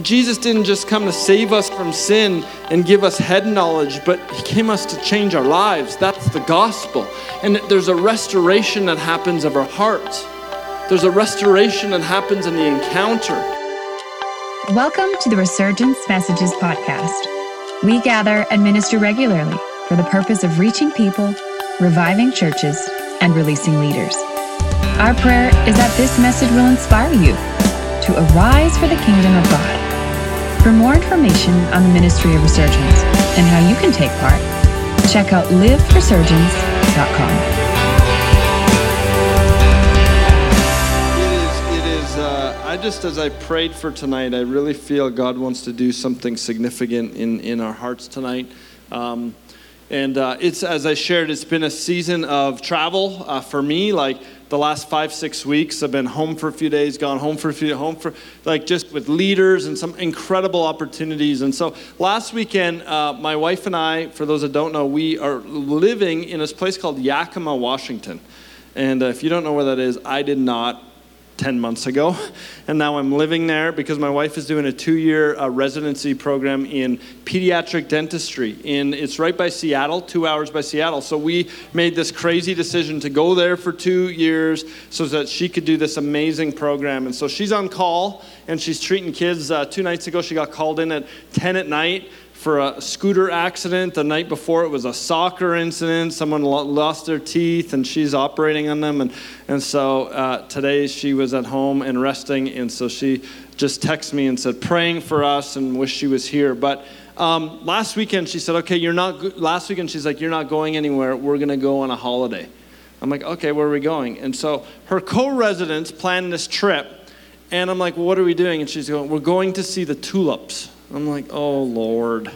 Jesus didn't just come to save us from sin and give us head knowledge, but He came us to change our lives. That's the gospel. And there's a restoration that happens of our hearts, there's a restoration that happens in the encounter. Welcome to the Resurgence Messages podcast. We gather and minister regularly for the purpose of reaching people, reviving churches, and releasing leaders. Our prayer is that this message will inspire you to arise for the kingdom of God. For more information on the Ministry of Resurgence and how you can take part, check out liveresurgence.com. It is, it is, uh, I just, as I prayed for tonight, I really feel God wants to do something significant in, in our hearts tonight. Um, and uh, it's, as I shared, it's been a season of travel uh, for me. Like the last five, six weeks, I've been home for a few days, gone home for a few, home for, like just with leaders and some incredible opportunities. And so last weekend, uh, my wife and I, for those that don't know, we are living in this place called Yakima, Washington. And uh, if you don't know where that is, I did not 10 months ago. And now I'm living there because my wife is doing a two year uh, residency program in pediatric dentistry. In, it's right by Seattle, two hours by Seattle. So we made this crazy decision to go there for two years so that she could do this amazing program. And so she's on call and she's treating kids. Uh, two nights ago, she got called in at 10 at night for a scooter accident. The night before, it was a soccer incident. Someone lost their teeth, and she's operating on them. And, and so uh, today she was at home and resting, and so she just texted me and said, praying for us and wish she was here. But um, last weekend, she said, okay, you're not, go-. last weekend, she's like, you're not going anywhere. We're going to go on a holiday. I'm like, okay, where are we going? And so her co residents planned this trip. And I'm like, well, what are we doing? And she's going, we're going to see the tulips. I'm like, oh Lord,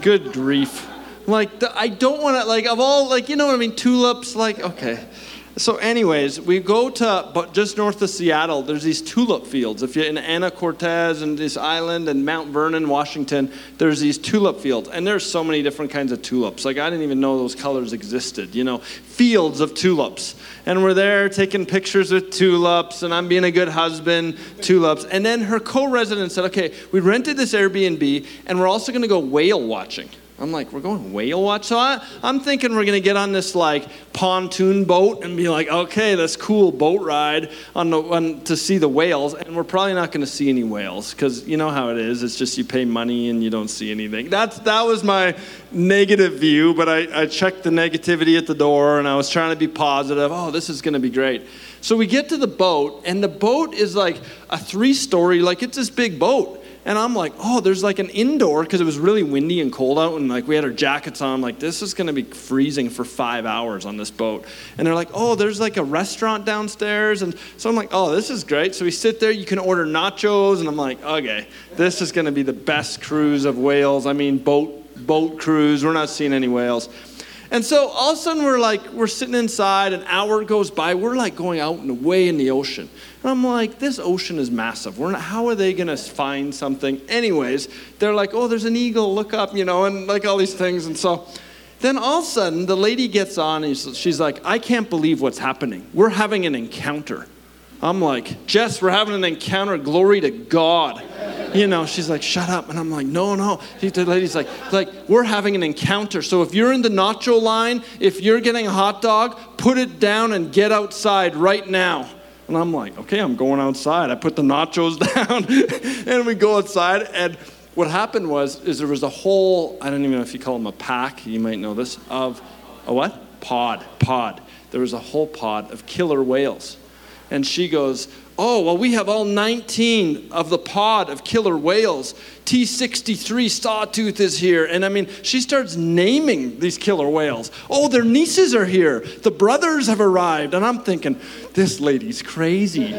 good grief. Like, the, I don't want to, like, of all, like, you know what I mean? Tulips, like, okay. So, anyways, we go to, but just north of Seattle, there's these tulip fields. If you're in Anacortes and this island and Mount Vernon, Washington, there's these tulip fields. And there's so many different kinds of tulips. Like, I didn't even know those colors existed, you know, fields of tulips. And we're there taking pictures with tulips, and I'm being a good husband, tulips. And then her co resident said, okay, we rented this Airbnb, and we're also going to go whale watching. I'm like, we're going whale watch. So I, am thinking we're gonna get on this like pontoon boat and be like, okay, this cool boat ride on, the, on to see the whales, and we're probably not gonna see any whales because you know how it is. It's just you pay money and you don't see anything. That's that was my negative view, but I, I checked the negativity at the door and I was trying to be positive. Oh, this is gonna be great. So we get to the boat, and the boat is like a three-story, like it's this big boat. And I'm like, oh, there's like an indoor because it was really windy and cold out, and like we had our jackets on. Like, this is gonna be freezing for five hours on this boat. And they're like, oh, there's like a restaurant downstairs, and so I'm like, oh, this is great. So we sit there. You can order nachos, and I'm like, okay, this is gonna be the best cruise of whales. I mean, boat boat cruise. We're not seeing any whales. And so all of a sudden we're like, we're sitting inside, an hour goes by, we're like going out and way in the ocean. And I'm like, this ocean is massive. We're not, how are they gonna find something? Anyways, they're like, oh, there's an eagle, look up, you know, and like all these things. And so then all of a sudden the lady gets on and she's like, I can't believe what's happening. We're having an encounter. I'm like, Jess, we're having an encounter. Glory to God. You know, she's like, shut up. And I'm like, no, no. The lady's like, like, we're having an encounter. So if you're in the nacho line, if you're getting a hot dog, put it down and get outside right now. And I'm like, okay, I'm going outside. I put the nachos down and we go outside. And what happened was, is there was a whole, I don't even know if you call them a pack, you might know this, of a what? Pod, pod. There was a whole pod of killer whales. And she goes, Oh, well, we have all 19 of the pod of killer whales. T63 Sawtooth is here. And I mean, she starts naming these killer whales. Oh, their nieces are here. The brothers have arrived. And I'm thinking, this lady's crazy.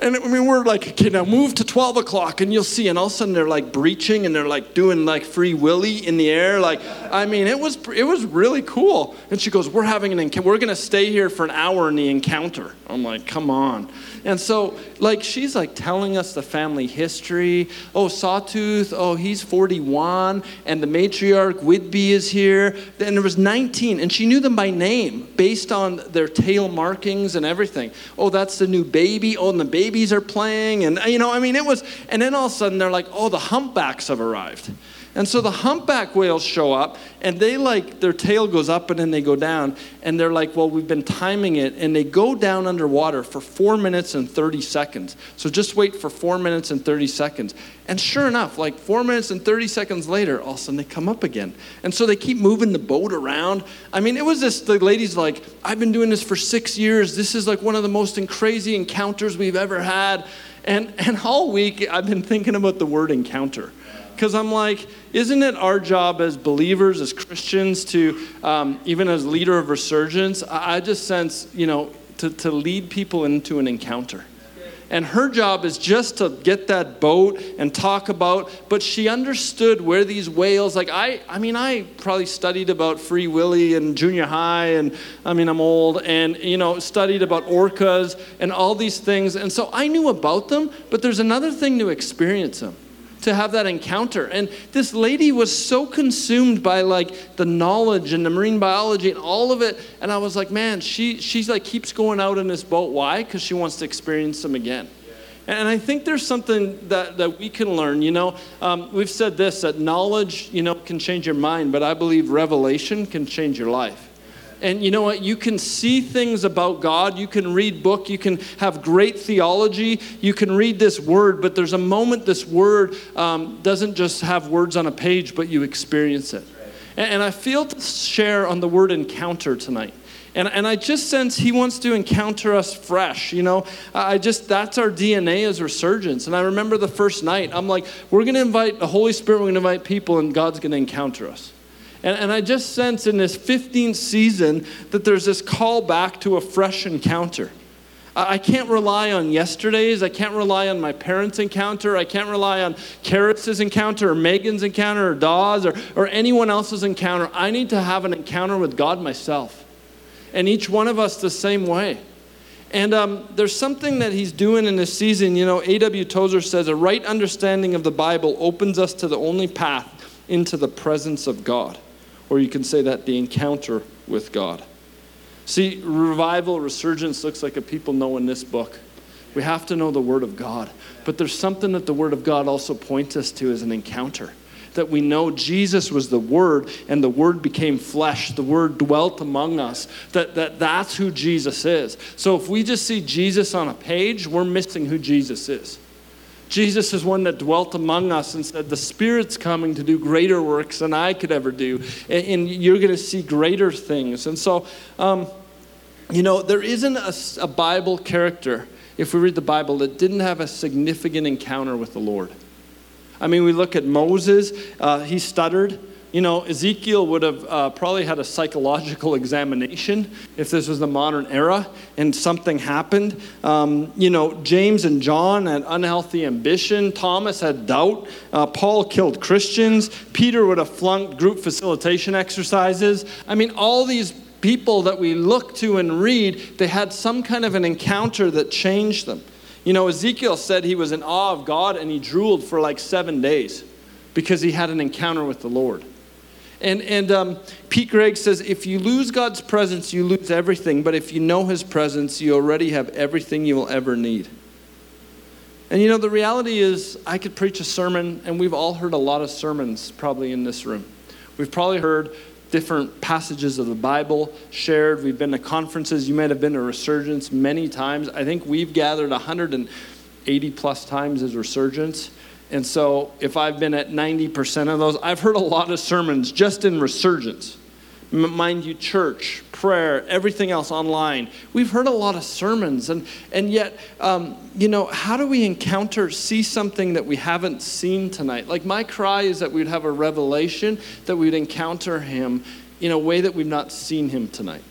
And I mean, we're like, okay, now move to 12 o'clock and you'll see. And all of a sudden they're like breaching and they're like doing like free willy in the air. Like, I mean, it was, it was really cool. And she goes, we're having an encounter. We're going to stay here for an hour in the encounter. I'm like, come on. And so Like she's like telling us the family history. Oh, Sawtooth, oh, he's 41, and the matriarch Whitby is here. Then there was 19, and she knew them by name based on their tail markings and everything. Oh, that's the new baby. Oh, and the babies are playing, and you know, I mean, it was. And then all of a sudden they're like, oh, the humpbacks have arrived. And so the humpback whales show up and they like, their tail goes up and then they go down. And they're like, well, we've been timing it. And they go down underwater for four minutes and 30 seconds. So just wait for four minutes and 30 seconds. And sure enough, like four minutes and 30 seconds later, all of a sudden they come up again. And so they keep moving the boat around. I mean, it was this, the lady's like, I've been doing this for six years. This is like one of the most crazy encounters we've ever had. And, and all week I've been thinking about the word encounter because I'm like, isn't it our job as believers, as Christians, to, um, even as leader of resurgence, I, just sense, you know, to, to lead people into an encounter. And her job is just to get that boat and talk about, but she understood where these whales, like I, I mean, I probably studied about Free Willy in junior high, and I mean, I'm old, and, you know, studied about orcas and all these things. And so I knew about them, but there's another thing to experience them to have that encounter. And this lady was so consumed by like the knowledge and the marine biology and all of it. And I was like, man, she she's like keeps going out in this boat. Why? Because she wants to experience them again. And I think there's something that, that we can learn. You know, um, we've said this that knowledge, you know, can change your mind, but I believe revelation can change your life. And you know what? You can see things about God. You can read book. You can have great theology. You can read this word, but there's a moment this word um, doesn't just have words on a page, but you experience it. And, and I feel to share on the word encounter tonight. And, and I just sense he wants to encounter us fresh. You know, I just, that's our DNA as resurgence. And I remember the first night, I'm like, we're going to invite the Holy Spirit, we're going to invite people, and God's going to encounter us. And, and I just sense in this 15th season that there's this call back to a fresh encounter. I can't rely on yesterday's. I can't rely on my parents' encounter. I can't rely on Karis's encounter or Megan's encounter or Dawes or, or anyone else's encounter. I need to have an encounter with God myself. And each one of us the same way. And um, there's something that he's doing in this season. You know, A.W. Tozer says a right understanding of the Bible opens us to the only path into the presence of God. Or you can say that the encounter with God. See, revival, resurgence looks like a people know in this book. We have to know the Word of God. But there's something that the Word of God also points us to as an encounter. That we know Jesus was the Word and the Word became flesh. The Word dwelt among us. That, that that's who Jesus is. So if we just see Jesus on a page, we're missing who Jesus is. Jesus is one that dwelt among us and said, The Spirit's coming to do greater works than I could ever do. And, and you're going to see greater things. And so, um, you know, there isn't a, a Bible character, if we read the Bible, that didn't have a significant encounter with the Lord. I mean, we look at Moses, uh, he stuttered. You know, Ezekiel would have uh, probably had a psychological examination if this was the modern era and something happened. Um, you know, James and John had unhealthy ambition. Thomas had doubt. Uh, Paul killed Christians. Peter would have flunked group facilitation exercises. I mean, all these people that we look to and read, they had some kind of an encounter that changed them. You know, Ezekiel said he was in awe of God and he drooled for like seven days because he had an encounter with the Lord. And, and um, Pete Greig says if you lose God's presence, you lose everything. But if you know His presence, you already have everything you will ever need. And you know, the reality is, I could preach a sermon, and we've all heard a lot of sermons probably in this room. We've probably heard different passages of the Bible shared. We've been to conferences. You might have been to Resurgence many times. I think we've gathered 180 plus times as Resurgence. And so, if I've been at 90% of those, I've heard a lot of sermons just in resurgence. Mind you, church, prayer, everything else online. We've heard a lot of sermons, and, and yet, um, you know, how do we encounter, see something that we haven't seen tonight? Like, my cry is that we'd have a revelation, that we'd encounter Him in a way that we've not seen Him tonight.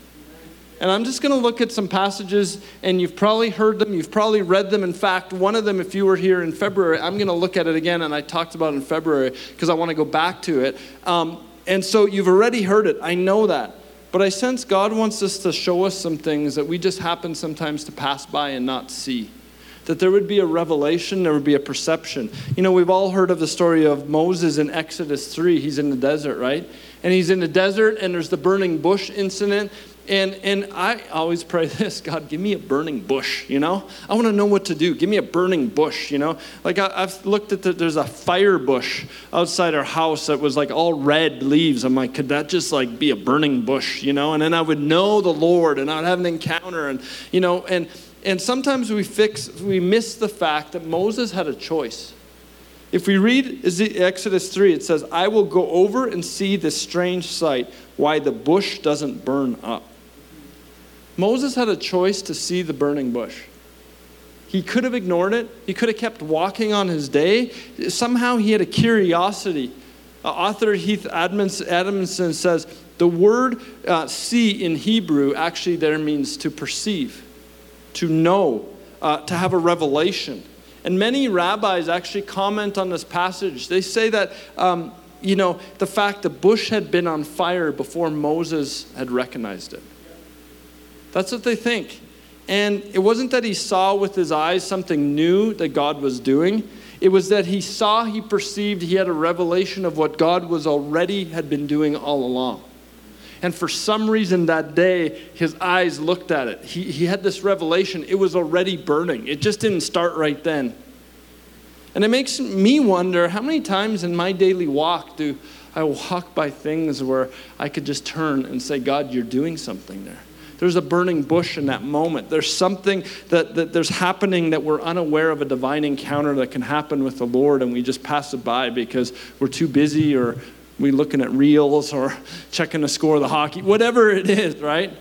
And I'm just going to look at some passages, and you've probably heard them, you've probably read them. In fact, one of them, if you were here in February, I'm going to look at it again, and I talked about in February because I want to go back to it. Um, and so you've already heard it, I know that. But I sense God wants us to show us some things that we just happen sometimes to pass by and not see. that there would be a revelation, there would be a perception. You know, we've all heard of the story of Moses in Exodus 3. He's in the desert, right? And he's in the desert, and there's the burning bush incident. And, and I always pray this God, give me a burning bush, you know? I want to know what to do. Give me a burning bush, you know? Like I, have looked at the, there's a fire bush outside our house that was like all red leaves. I'm like, could that just like be a burning bush, you know? And then I would know the Lord and I'd have an encounter and, you know, and, and sometimes we fix, we miss the fact that Moses had a choice. If we read Exodus 3, it says, I will go over and see this strange sight, why the bush doesn't burn up. Moses had a choice to see the burning bush. He could have ignored it, he could have kept walking on his day. Somehow he had a curiosity. Uh, author Heath Adamson says, the word uh, see in Hebrew actually there means to perceive to know, uh, to have a revelation. And many rabbis actually comment on this passage. They say that, um, you know, the fact the bush had been on fire before Moses had recognized it. That's what they think. And it wasn't that he saw with his eyes something new that God was doing. It was that he saw, he perceived, he had a revelation of what God was already had been doing all along. And for some reason that day, his eyes looked at it. He, he had this revelation. It was already burning, it just didn't start right then. And it makes me wonder how many times in my daily walk do I walk by things where I could just turn and say, God, you're doing something there. There's a burning bush in that moment. There's something that, that there's happening that we're unaware of a divine encounter that can happen with the Lord, and we just pass it by because we're too busy or we looking at reels or checking the score of the hockey, whatever it is, right?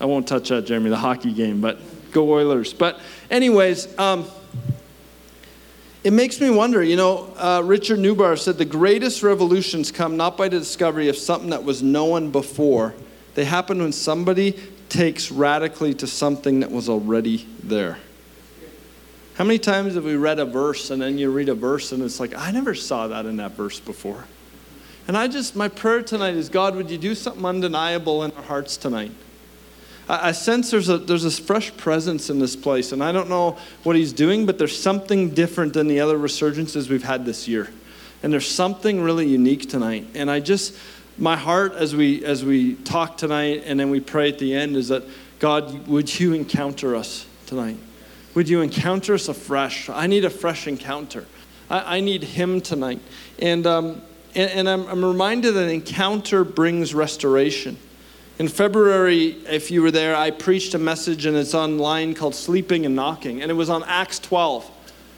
I won't touch that, Jeremy, the hockey game, but go Oilers. But, anyways, um, it makes me wonder. You know, uh, Richard Newbar said the greatest revolutions come not by the discovery of something that was known before, they happen when somebody takes radically to something that was already there. How many times have we read a verse and then you read a verse and it's like, I never saw that in that verse before? And I just, my prayer tonight is, God, would you do something undeniable in our hearts tonight? I, sense there's a, there's this fresh presence in this place, and I don't know what he's doing, but there's something different than the other resurgences we've had this year. And there's something really unique tonight. And I just, my heart as we, as we talk tonight and then we pray at the end is that, God, would you encounter us tonight? Would you encounter us afresh? I need a fresh encounter. I, I need Him tonight. And, um, and, and I'm, I'm reminded that encounter brings restoration. In February, if you were there, I preached a message and it's online called Sleeping and Knocking, and it was on Acts 12.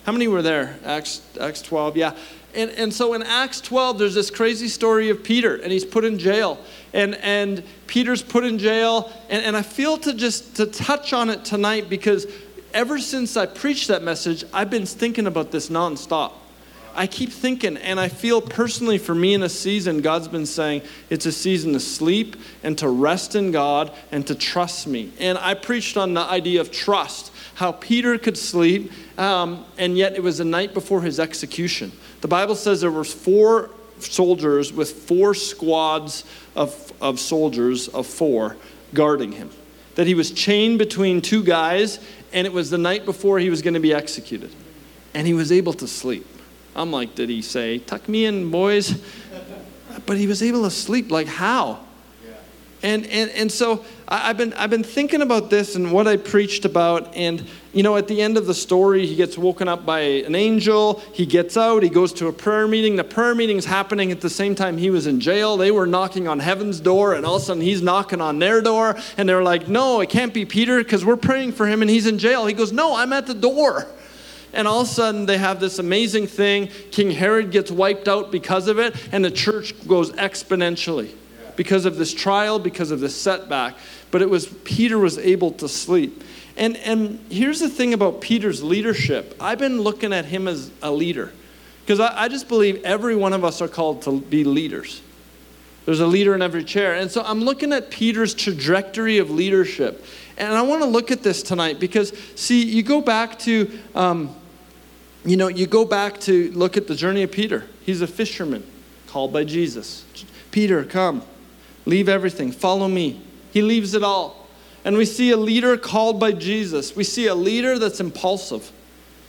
How many were there? Acts, Acts 12, yeah. And, and so in Acts 12, there's this crazy story of Peter, and he's put in jail. And, and Peter's put in jail, and, and I feel to just to touch on it tonight because ever since I preached that message, I've been thinking about this nonstop. I keep thinking, and I feel personally for me in a season, God's been saying it's a season to sleep and to rest in God and to trust me. And I preached on the idea of trust, how Peter could sleep, um, and yet it was the night before his execution. The Bible says there were four soldiers with four squads of, of soldiers of four guarding him. That he was chained between two guys, and it was the night before he was going to be executed. And he was able to sleep. I'm like, did he say, tuck me in, boys? But he was able to sleep. Like, how? And, and, and so I've been, I've been thinking about this and what I preached about. And, you know, at the end of the story, he gets woken up by an angel. He gets out. He goes to a prayer meeting. The prayer meeting's happening at the same time he was in jail. They were knocking on heaven's door, and all of a sudden he's knocking on their door. And they're like, no, it can't be Peter because we're praying for him and he's in jail. He goes, no, I'm at the door. And all of a sudden, they have this amazing thing. King Herod gets wiped out because of it, and the church goes exponentially because of this trial, because of this setback. But it was Peter was able to sleep. And, and here's the thing about Peter's leadership I've been looking at him as a leader because I, I just believe every one of us are called to be leaders. There's a leader in every chair. And so I'm looking at Peter's trajectory of leadership. And I want to look at this tonight because, see, you go back to, um, you know, you go back to look at the journey of Peter. He's a fisherman called by Jesus. Peter, come. Leave everything. Follow me. He leaves it all. And we see a leader called by Jesus. We see a leader that's impulsive.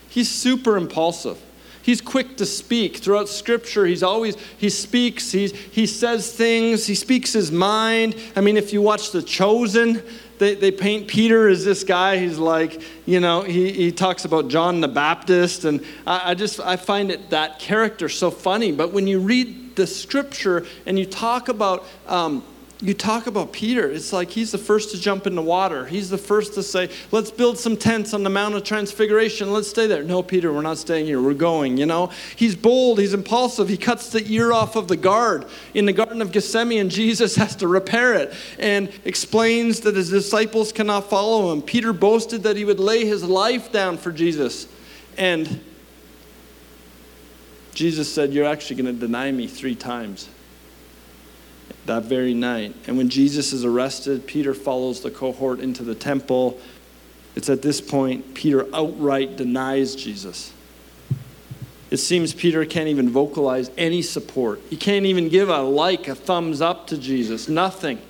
He's super impulsive. He's quick to speak throughout scripture. He's always, he speaks, he's, he says things, he speaks his mind. I mean, if you watch The Chosen, they, they paint Peter as this guy. He's like, you know, he, he talks about John the Baptist. And I, I just, I find it, that character so funny. But when you read the scripture and you talk about, um, you talk about Peter, it's like he's the first to jump in the water. He's the first to say, let's build some tents on the Mount of Transfiguration. Let's stay there. No, Peter, we're not staying here. We're going, you know? He's bold. He's impulsive. He cuts the ear off of the guard in the Garden of Gethsemane, and Jesus has to repair it and explains that his disciples cannot follow him. Peter boasted that he would lay his life down for Jesus. And Jesus said, You're actually going to deny me three times that very night. And when Jesus is arrested, Peter follows the cohort into the temple. It's at this point Peter outright denies Jesus. It seems Peter can't even vocalize any support. He can't even give a like, a thumbs up to Jesus. Nothing.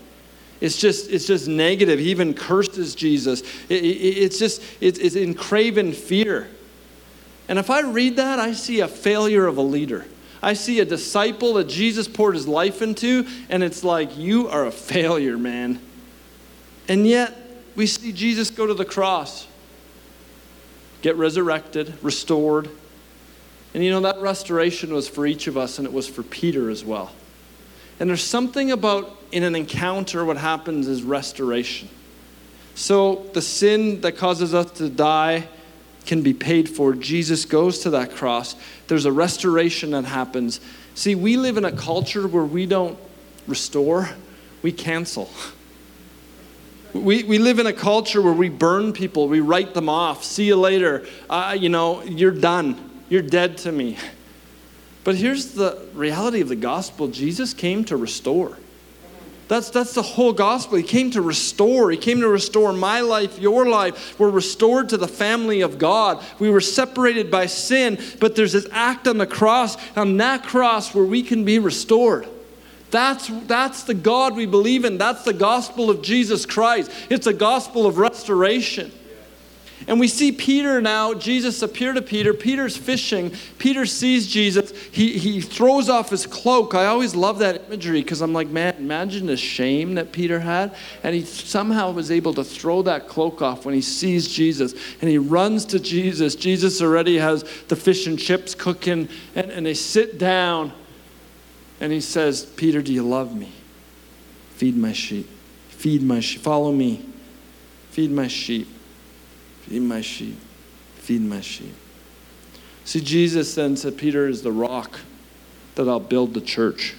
It's just, it's just negative. He even curses Jesus. It, it, it's just, it, it's in craven fear. And if I read that, I see a failure of a leader. I see a disciple that Jesus poured his life into, and it's like, you are a failure, man. And yet, we see Jesus go to the cross, get resurrected, restored. And you know, that restoration was for each of us, and it was for Peter as well. And there's something about in an encounter, what happens is restoration. So the sin that causes us to die can be paid for. Jesus goes to that cross. There's a restoration that happens. See, we live in a culture where we don't restore, we cancel. We, we live in a culture where we burn people, we write them off. See you later. Uh, you know, you're done. You're dead to me. But here's the reality of the gospel Jesus came to restore. That's, that's the whole gospel. He came to restore. He came to restore my life, your life. We're restored to the family of God. We were separated by sin, but there's this act on the cross, on that cross, where we can be restored. That's, that's the God we believe in. That's the gospel of Jesus Christ. It's a gospel of restoration. And we see Peter now, Jesus appear to Peter. Peter's fishing. Peter sees Jesus. He, he throws off his cloak. I always love that imagery because I'm like, man, imagine the shame that Peter had. And he somehow was able to throw that cloak off when he sees Jesus. And he runs to Jesus. Jesus already has the fish and chips cooking. And, and they sit down. And he says, Peter, do you love me? Feed my sheep. Feed my sheep. Follow me. Feed my sheep. Feed my sheep. Feed my sheep. See, Jesus then said, Peter is the rock that I'll build the church.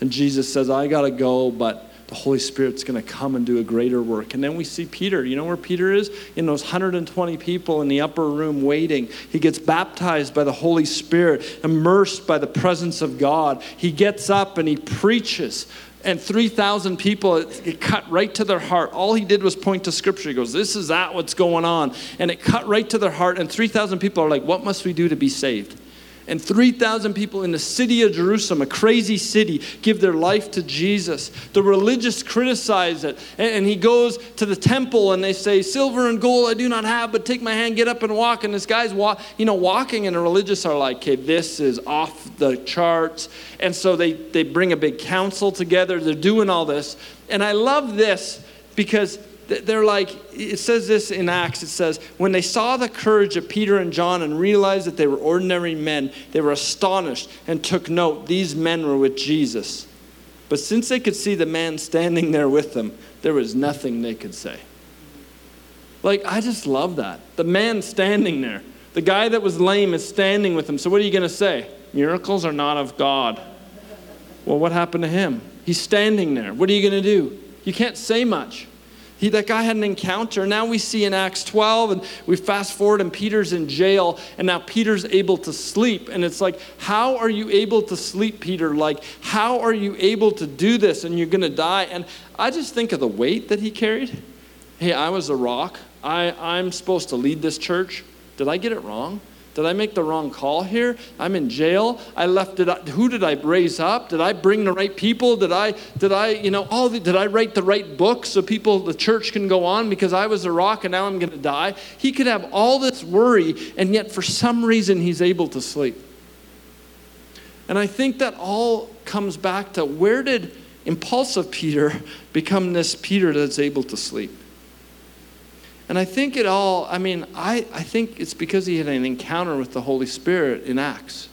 And Jesus says, I got to go, but the Holy Spirit's going to come and do a greater work. And then we see Peter. You know where Peter is? In those 120 people in the upper room waiting. He gets baptized by the Holy Spirit, immersed by the presence of God. He gets up and he preaches and 3,000 people, it, it, cut right to their heart. All he did was point to scripture. He goes, This is that, what's going on. And it cut right to their heart. And 3,000 people are like, What must we do to be saved? And 3,000 people in the city of Jerusalem, a crazy city, give their life to Jesus. The religious criticize it. And he goes to the temple and they say, Silver and gold I do not have, but take my hand, get up and walk. And this guy's walk, you know, walking, and the religious are like, okay, this is off the charts. And so they, they bring a big council together. They're doing all this. And I love this because they're like, it says this in Acts, it says, when they saw the courage of Peter and John and realized that they were ordinary men, they were astonished and took note these men were with Jesus. But since they could see the man standing there with them, there was nothing they could say. Like, I just love that. The man standing there, the guy that was lame is standing with him. So, what are you going to say? Miracles are not of God. Well, what happened to him? He's standing there. What are you going to do? You can't say much. He, that guy had an encounter. Now we see in Acts 12, and we fast forward, and Peter's in jail, and now Peter's able to sleep. And it's like, how are you able to sleep, Peter? Like, how are you able to do this? And you're going to die. And I just think of the weight that he carried. Hey, I was a rock. I, I'm supposed to lead this church. Did I get it wrong? Did I make the wrong call here? I'm in jail. I left it. Up. Who did I raise up? Did I bring the right people? Did I, did I, you know, all the, did I write the right book so people, the church can go on because I was a rock and now I'm going to die? He could have all this worry, and yet for some reason he's able to sleep. And I think that all comes back to where did impulsive Peter become this Peter that's able to sleep? And I think it all, I mean, I, I think it's because he had an encounter with the Holy Spirit in Acts.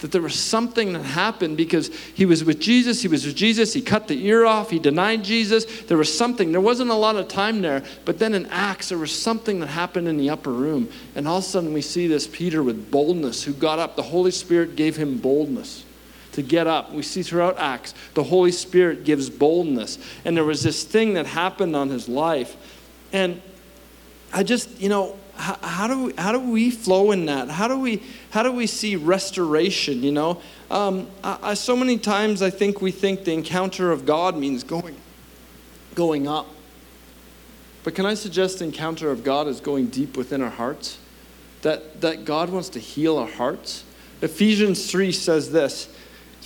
That there was something that happened because he was with Jesus, he was with Jesus, he cut the ear off, he denied Jesus. There was something, there wasn't a lot of time there, but then in Acts, there was something that happened in the upper room. And all of a sudden, we see this Peter with boldness who got up. The Holy Spirit gave him boldness to get up. We see throughout Acts, the Holy Spirit gives boldness. And there was this thing that happened on his life. And I just, you know, how, how, do we, how do we flow in that? How do we, how do we see restoration, you know? Um, I, I, so many times I think we think the encounter of God means going, going up. But can I suggest the encounter of God is going deep within our hearts? That, that God wants to heal our hearts? Ephesians 3 says this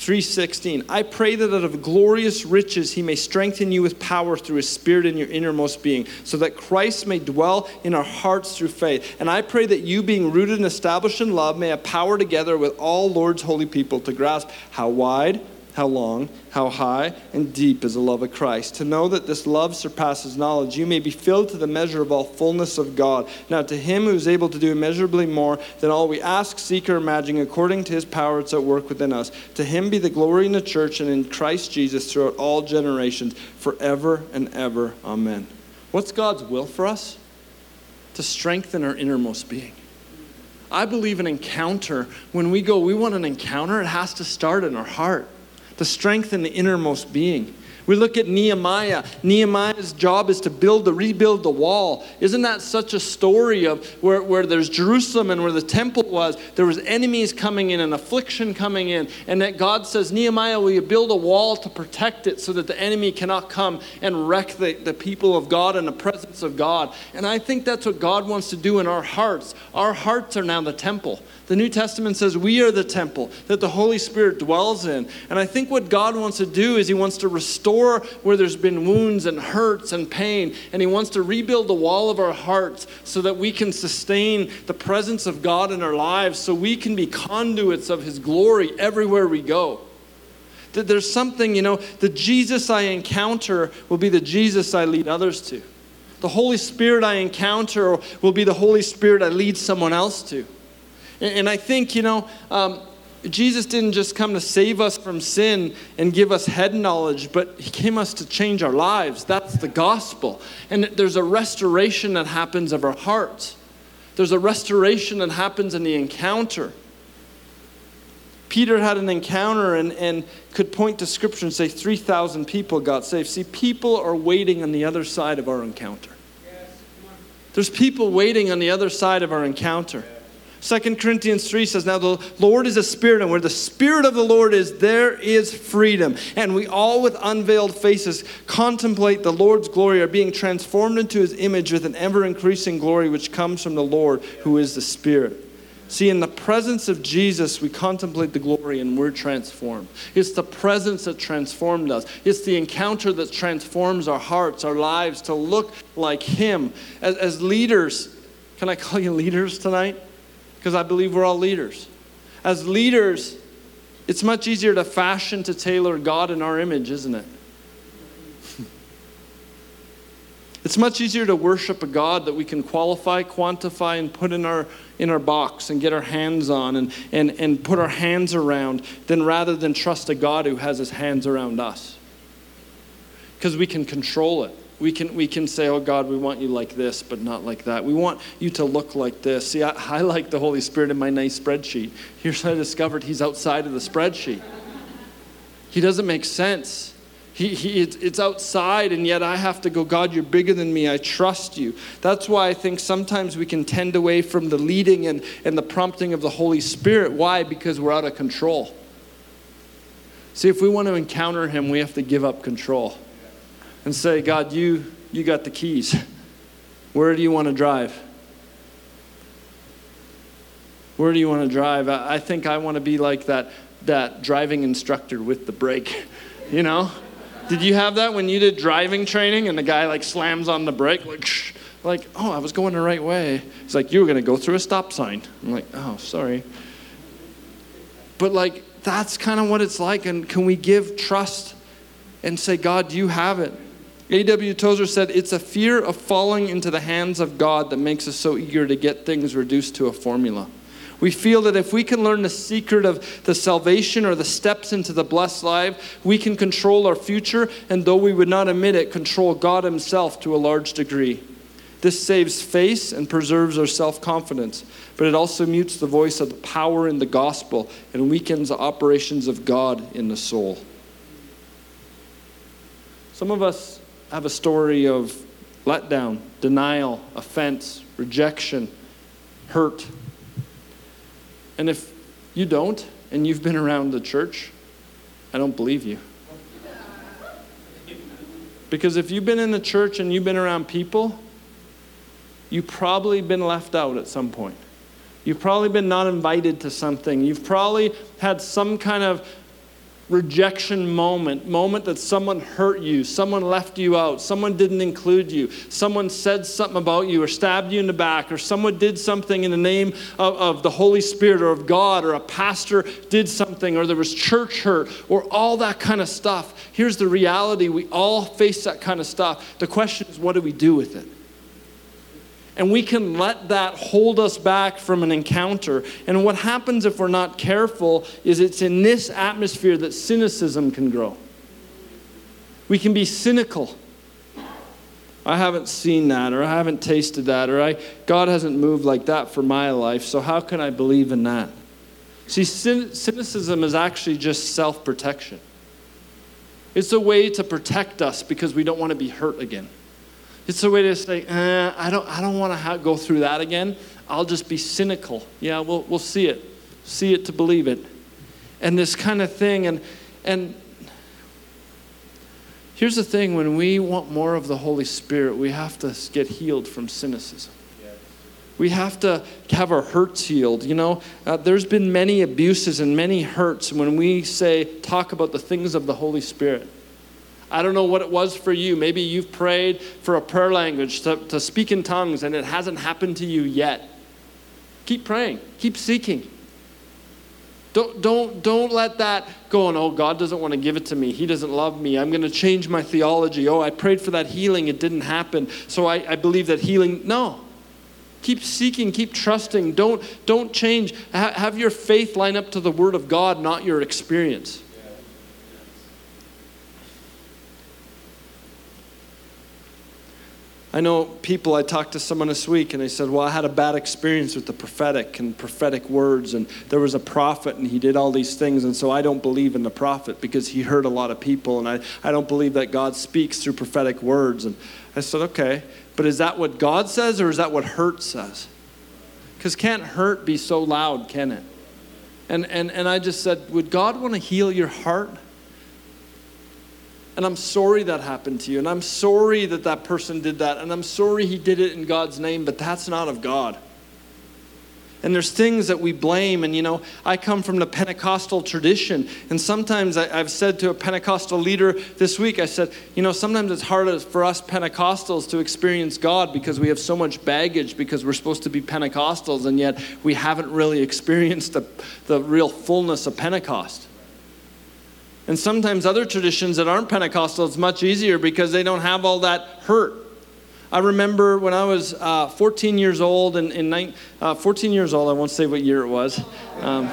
3:16 I pray that out of glorious riches he may strengthen you with power through his spirit in your innermost being so that Christ may dwell in our hearts through faith. And I pray that you being rooted and established in love may have power together with all Lord's holy people to grasp how wide how long, how high, and deep is the love of Christ. To know that this love surpasses knowledge, you may be filled to the measure of all fullness of God. Now, to him who is able to do immeasurably more than all we ask, seek, or imagine, according to his power that's at work within us, to him be the glory in the church and in Christ Jesus throughout all generations, forever and ever. Amen. What's God's will for us? To strengthen our innermost being. I believe an encounter, when we go, we want an encounter, it has to start in our heart to strengthen the innermost being. We look at Nehemiah. Nehemiah's job is to build, to rebuild the wall. Isn't that such a story of where, where there's Jerusalem and where the temple was? There was enemies coming in and affliction coming in, and that God says, Nehemiah, will you build a wall to protect it so that the enemy cannot come and wreck the, the people of God and the presence of God? And I think that's what God wants to do in our hearts. Our hearts are now the temple. The New Testament says we are the temple that the Holy Spirit dwells in. And I think what God wants to do is He wants to where there's been wounds and hurts and pain. And He wants to rebuild the wall of our hearts so that we can sustain the presence of God in our lives, so we can be conduits of His glory everywhere we go. That there's something, you know, the Jesus I encounter will be the Jesus I lead others to. The Holy Spirit I encounter will be the Holy Spirit I lead someone else to. And I think, you know, um, Jesus didn't just come to save us from sin and give us head knowledge, but He came us to change our lives. That's the gospel. And there's a restoration that happens of our hearts, there's a restoration that happens in the encounter. Peter had an encounter and, and could point to scripture and say 3,000 people got saved. See, people are waiting on the other side of our encounter. There's people waiting on the other side of our encounter. Second Corinthians 3 says, Now the Lord is a spirit, and where the spirit of the Lord is, there is freedom. And we all, with unveiled faces, contemplate the Lord's glory, are being transformed into his image with an ever increasing glory which comes from the Lord, who is the Spirit. See, in the presence of Jesus, we contemplate the glory and we're transformed. It's the presence that transformed us. It's the encounter that transforms our hearts, our lives to look like Him. As, as leaders, can I call you leaders tonight? Because I believe we're all leaders. As leaders, it's much easier to fashion, to tailor God in our image, isn't it? It's much easier to worship a God that we can qualify, quantify, and put in our, in our box and get our hands on and, and, and put our hands around than rather than trust a God who has his hands around us. Because we can control it. We can, we can say, oh God, we want you like this, but not like that. We want you to look like this. See, I, I like the Holy Spirit in my nice spreadsheet. Here's what I discovered He's outside of the spreadsheet. He doesn't make sense. He, he, it's outside, and yet I have to go, God, you're bigger than me. I trust you. That's why I think sometimes we can tend away from the leading and, and the prompting of the Holy Spirit. Why? Because we're out of control. See, if we want to encounter Him, we have to give up control and say, God, you, you got the keys. Where do you want to drive? Where do you want to drive? I, I think I want to be like that, that driving instructor with the brake, you know? Did you have that when you did driving training and the guy like slams on the brake? Like, like, oh, I was going the right way. He's like, you were going to go through a stop sign. I'm like, oh, sorry. But like, that's kind of what it's like. And can we give trust and say, God, you have it? A.W. Tozer said, It's a fear of falling into the hands of God that makes us so eager to get things reduced to a formula. We feel that if we can learn the secret of the salvation or the steps into the blessed life, we can control our future, and though we would not admit it, control God Himself to a large degree. This saves face and preserves our self confidence, but it also mutes the voice of the power in the gospel and weakens the operations of God in the soul. Some of us have a story of letdown, denial, offense, rejection, hurt. And if you don't, and you've been around the church, I don't believe you. Because if you've been in the church and you've been around people, you've probably been left out at some point. You've probably been not invited to something. You've probably had some kind of rejection moment, moment that someone hurt you, someone left you out, someone didn't include you, someone said something about you or stabbed you in the back, or someone did something in the name of, of the Holy Spirit or of God, or a pastor did something, or there was church hurt, or all that kind of stuff. Here's the reality we all face that kind of stuff. The question is, what do we do with it? And we can let that hold us back from an encounter. And what happens if we're not careful is it's in this atmosphere that cynicism can grow. We can be cynical. I haven't seen that, or I haven't tasted that, or I, God hasn't moved like that for my life, so how can I believe in that? See, cynicism is actually just self protection. It's a way to protect us because we don't want to be hurt again. It's a way to say, eh, I don't, I don't want to go through that again. I'll just be cynical. Yeah, we'll, we'll see it. See it to believe it. And this kind of thing. And, and here's the thing when we want more of the Holy Spirit, we have to get healed from cynicism. We have to have our hurts healed. You know, uh, there's been many abuses and many hurts when we say, talk about the things of the Holy Spirit. I don't know what it was for you. Maybe you've prayed for a prayer language to, to speak in tongues and it hasn't happened to you yet. Keep praying, keep seeking. Don't, don't, don't let that go on, oh, God doesn't want to give it to me. He doesn't love me. I'm going to change my theology. Oh, I prayed for that healing. It didn't happen. So I, I believe that healing. No. Keep seeking, keep trusting. Don't, don't change. Ha- have your faith line up to the Word of God, not your experience. I know people, I talked to someone this week and they said, Well, I had a bad experience with the prophetic and prophetic words, and there was a prophet and he did all these things, and so I don't believe in the prophet because he hurt a lot of people, and I, I don't believe that God speaks through prophetic words. And I said, Okay, but is that what God says or is that what hurt says? Because can't hurt be so loud, can it? And, and, and I just said, Would God want to heal your heart? And I'm sorry that happened to you. And I'm sorry that that person did that. And I'm sorry he did it in God's name, but that's not of God. And there's things that we blame. And, you know, I come from the Pentecostal tradition. And sometimes I, have said to a Pentecostal leader this week, I said, you know, sometimes it's hard for us Pentecostals to experience God because we have so much baggage because we're supposed to be Pentecostals. And yet we haven't really experienced the, the real fullness of Pentecost. And sometimes other traditions that aren't Pentecostal, it's much easier because they don't have all that hurt. I remember when I was uh, 14 years old, and uh, 14 years old, I won't say what year it was. Um,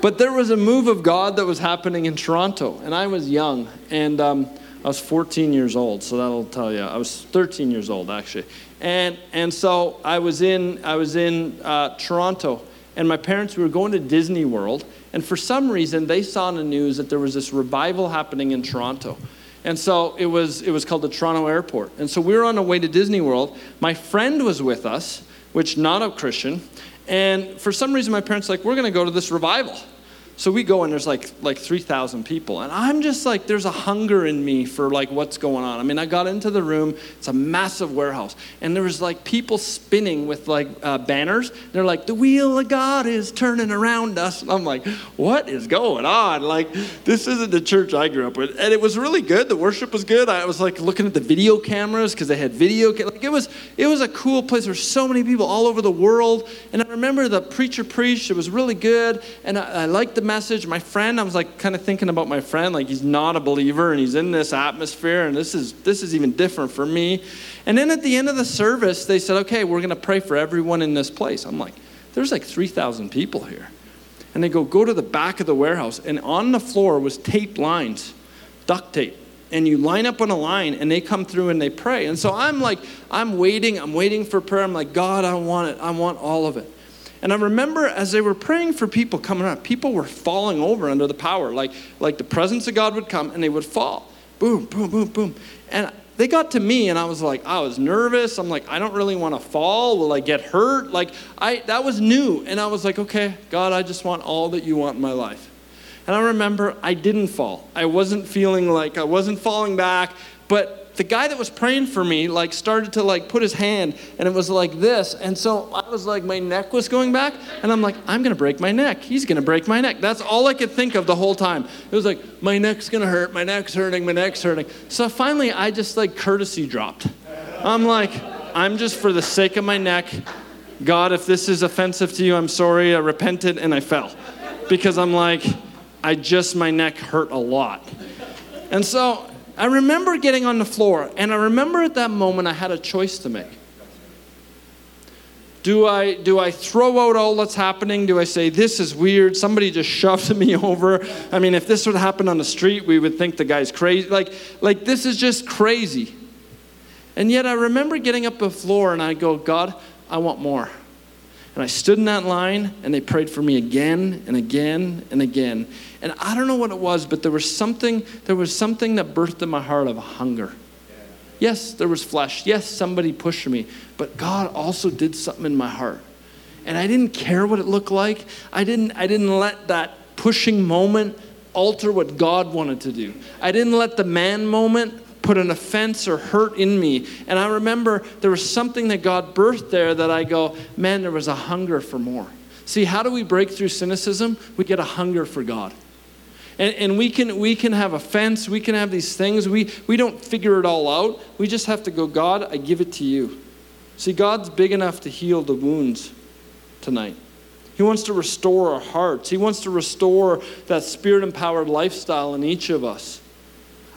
but there was a move of God that was happening in Toronto, and I was young, and um, I was 14 years old, so that'll tell you. I was 13 years old actually, and and so I was in I was in uh, Toronto, and my parents we were going to Disney World, and for some reason, they saw in the news that there was this revival happening in Toronto. And so it was, it was called the Toronto Airport. And so we were on the way to Disney World. My friend was with us, which not a Christian. And for some reason, my parents were like, we're going to go to this revival. So we go and there's like like 3,000 people. And I'm just like, there's a hunger in me for like what's going on. I mean, I got into the room, it's a massive warehouse. And there was like people spinning with like uh, banners. They're like, the wheel of God is turning around us. And I'm like, what is going on? Like, this isn't the church I grew up with. And it was really good. The worship was good. I was like looking at the video cameras because they had video. Like it was, it was a cool place. There were so many people all over the world. And I remember the preacher preached. It was really good. And I, I liked the message. My friend, I was like kind of thinking about my friend, like he's not a believer and he's in this atmosphere, and this is this is even different for me. And then at the end of the service, they said, "Okay, we're going to pray for everyone in this place." I'm like, "There's like 3,000 people here," and they go, "Go to the back of the warehouse," and on the floor was taped lines, duct tape and you line up on a line and they come through and they pray. And so I'm like, I'm waiting, I'm waiting for prayer. I'm like, God, I want it. I want all of it. And I remember as they were praying for people coming up, people were falling over under the power. Like, like the presence of God would come and they would fall. Boom, boom, boom, boom. And they got to me and I was like, I was nervous. I'm like, I don't really want to fall. Will I get hurt? Like, I that was new. And I was like, okay, God, I just want all that you want in my life. And I remember I didn't fall. I wasn't feeling like I wasn't falling back, but the guy that was praying for me like started to like put his hand and it was like this and so i was like my neck was going back and i'm like i'm gonna break my neck. He's gonna break my neck. That's all i could think of the whole time. It was like my neck's gonna hurt. My neck's hurting. My neck's hurting. So finally i just like courtesy dropped. I'm like i'm just for the sake of my neck. God if this is offensive to you i'm sorry. I repented and i fell. Because i'm like i just my neck hurt a lot. And so I remember getting on the floor, and I remember at that moment I had a choice to make. Do I, do I throw out all that's happening? Do I say, this is weird? Somebody just shoved me over. I mean, if this would happen on the street, we would think the guy's crazy. Like, like this is just crazy. And yet I remember getting up the floor and I go, God, I want more. And I stood in that line and they prayed for me again and again and again. And I don't know what it was, but there was something, there was something that birthed in my heart of hunger. Yes, there was flesh. Yes, somebody pushed me. But God also did something in my heart. And I didn't care what it looked like. I didn't, I didn't let that pushing moment alter what God wanted to do. I didn't let the man moment put an offense or hurt in me. And I remember there was something that God birthed there that I go, man, there was a hunger for more. See, how do we break through cynicism? We get a hunger for God. And, and we, can, we can have offense, we can have these things. We, we don't figure it all out. We just have to go, God, I give it to you. See, God's big enough to heal the wounds tonight. He wants to restore our hearts. He wants to restore that spirit empowered lifestyle in each of us.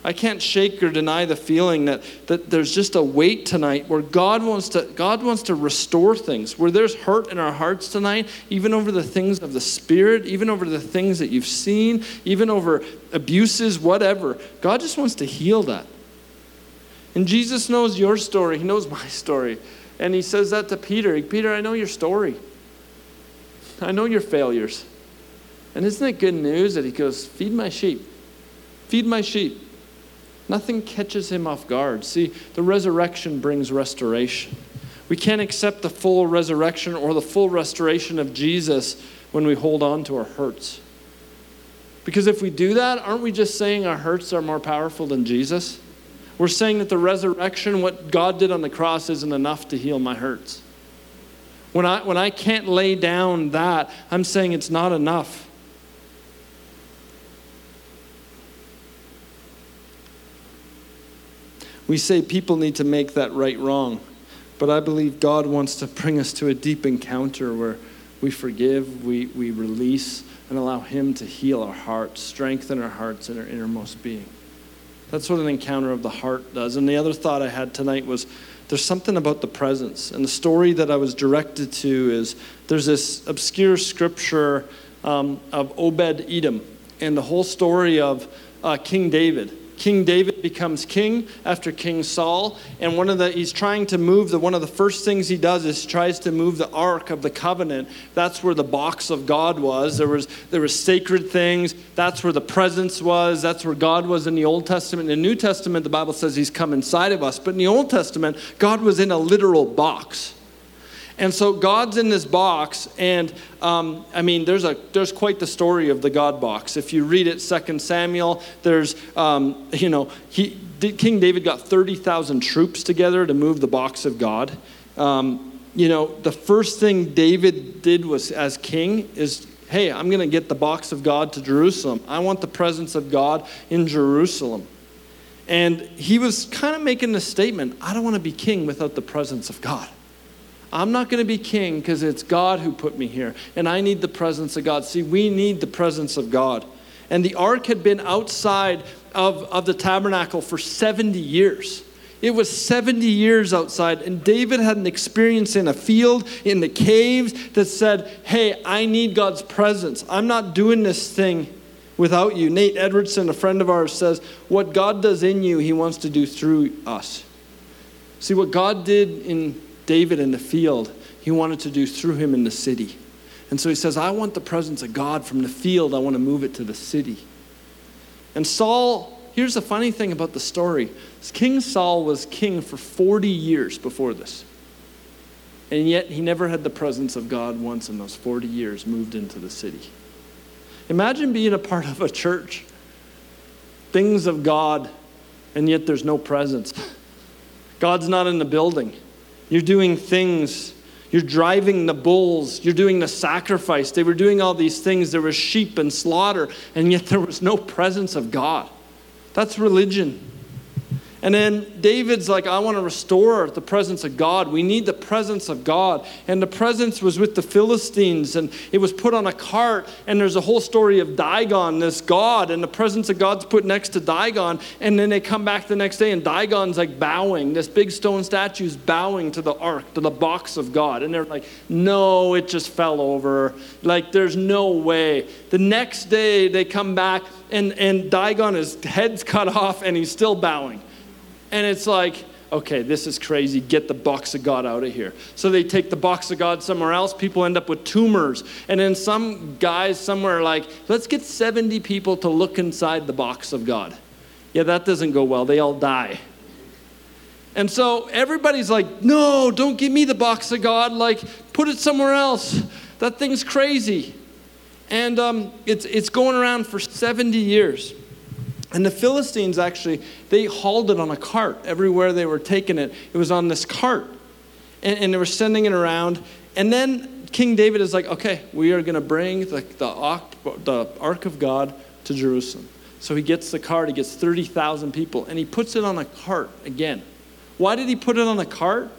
I can't shake or deny the feeling that, that there's just a weight tonight where God wants, to, God wants to restore things. Where there's hurt in our hearts tonight, even over the things of the Spirit, even over the things that you've seen, even over abuses, whatever. God just wants to heal that. And Jesus knows your story, He knows my story. And He says that to Peter Peter, I know your story, I know your failures. And isn't it good news that He goes, Feed my sheep? Feed my sheep. Nothing catches him off guard. See, the resurrection brings restoration. We can't accept the full resurrection or the full restoration of Jesus when we hold on to our hurts. Because if we do that, aren't we just saying our hurts are more powerful than Jesus? We're saying that the resurrection, what God did on the cross, isn't enough to heal my hurts. When I, when I can't lay down that, I'm saying it's not enough. We say people need to make that right wrong, but I believe God wants to bring us to a deep encounter where we forgive, we, we release, and allow Him to heal our hearts, strengthen our hearts and our innermost being. That's what an encounter of the heart does. And the other thought I had tonight was there's something about the presence. And the story that I was directed to is there's this obscure scripture um, of Obed Edom and the whole story of uh, King David. King David becomes king after King Saul, and one of the he's trying to move the one of the first things he does is tries to move the ark of the covenant. That's where the box of God was. There was there was sacred things. That's where the presence was. That's where God was in the Old Testament. In the New Testament, the Bible says he's come inside of us, but in the Old Testament, God was in a literal box. And so God's in this box, and um, I mean, there's a there's quite the story of the God box. If you read it, Second Samuel, there's um, you know he King David got thirty thousand troops together to move the box of God. Um, you know, the first thing David did was as king is, hey, I'm going to get the box of God to Jerusalem. I want the presence of God in Jerusalem. And he was kind of making the statement I don't want to be king without the presence of God. I'm not going to be king because it's God who put me here, and I need the presence of God. See, we need the presence of God. And the ark had been outside of, of the tabernacle for 70 years. It was 70 years outside, and David had an experience in a field, in the caves, that said, Hey, I need God's presence. I'm not doing this thing without you. Nate Edwardson, a friend of ours, says, What God does in you, he wants to do through us. See, what God did in David in the field, he wanted to do through him in the city. And so he says, I want the presence of God from the field, I want to move it to the city. And Saul, here's the funny thing about the story King Saul was king for 40 years before this. And yet he never had the presence of God once in those 40 years moved into the city. Imagine being a part of a church, things of God, and yet there's no presence. God's not in the building. You're doing things. You're driving the bulls. You're doing the sacrifice. They were doing all these things. There was sheep and slaughter, and yet there was no presence of God. That's religion. And then David's like, I want to restore the presence of God. We need the presence of God. And the presence was with the Philistines, and it was put on a cart. And there's a whole story of Dagon, this God, and the presence of God's put next to Dagon. And then they come back the next day, and Dagon's like bowing. This big stone statue's bowing to the ark, to the box of God. And they're like, no, it just fell over. Like, there's no way. The next day, they come back, and, and Dagon, his head's cut off, and he's still bowing. And it's like, okay, this is crazy. Get the box of God out of here. So they take the box of God somewhere else. People end up with tumors. And then some guys somewhere like, let's get 70 people to look inside the box of God. Yeah, that doesn't go well. They all die. And so everybody's like, no, don't give me the box of God. Like, put it somewhere else. That thing's crazy. And um, it's, it's going around for 70 years. And the Philistines actually, they hauled it on a cart everywhere they were taking it. It was on this cart. And, and they were sending it around. And then King David is like, okay, we are going to bring the, the, the Ark of God to Jerusalem. So he gets the cart, he gets 30,000 people, and he puts it on a cart again. Why did he put it on a cart?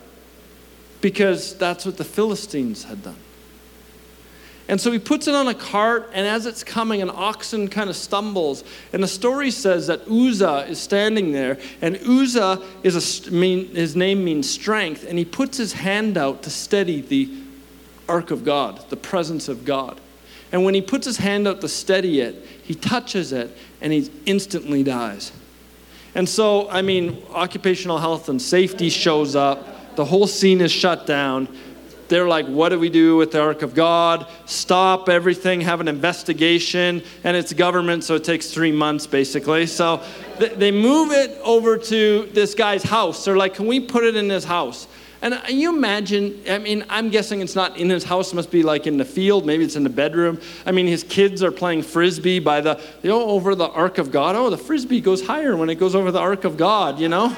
Because that's what the Philistines had done. And so he puts it on a cart, and as it's coming, an oxen kind of stumbles. And the story says that Uzzah is standing there, and Uzzah is a, mean, his name means strength, and he puts his hand out to steady the ark of God, the presence of God. And when he puts his hand out to steady it, he touches it, and he instantly dies. And so, I mean, occupational health and safety shows up. The whole scene is shut down they're like, what do we do with the Ark of God? Stop everything, have an investigation, and it's government, so it takes three months basically. So they move it over to this guy's house. They're like, can we put it in his house? And uh, you imagine, I mean, I'm guessing it's not in his house, it must be like in the field, maybe it's in the bedroom. I mean, his kids are playing frisbee by the, you know, over the Ark of God. Oh, the frisbee goes higher when it goes over the Ark of God, you know?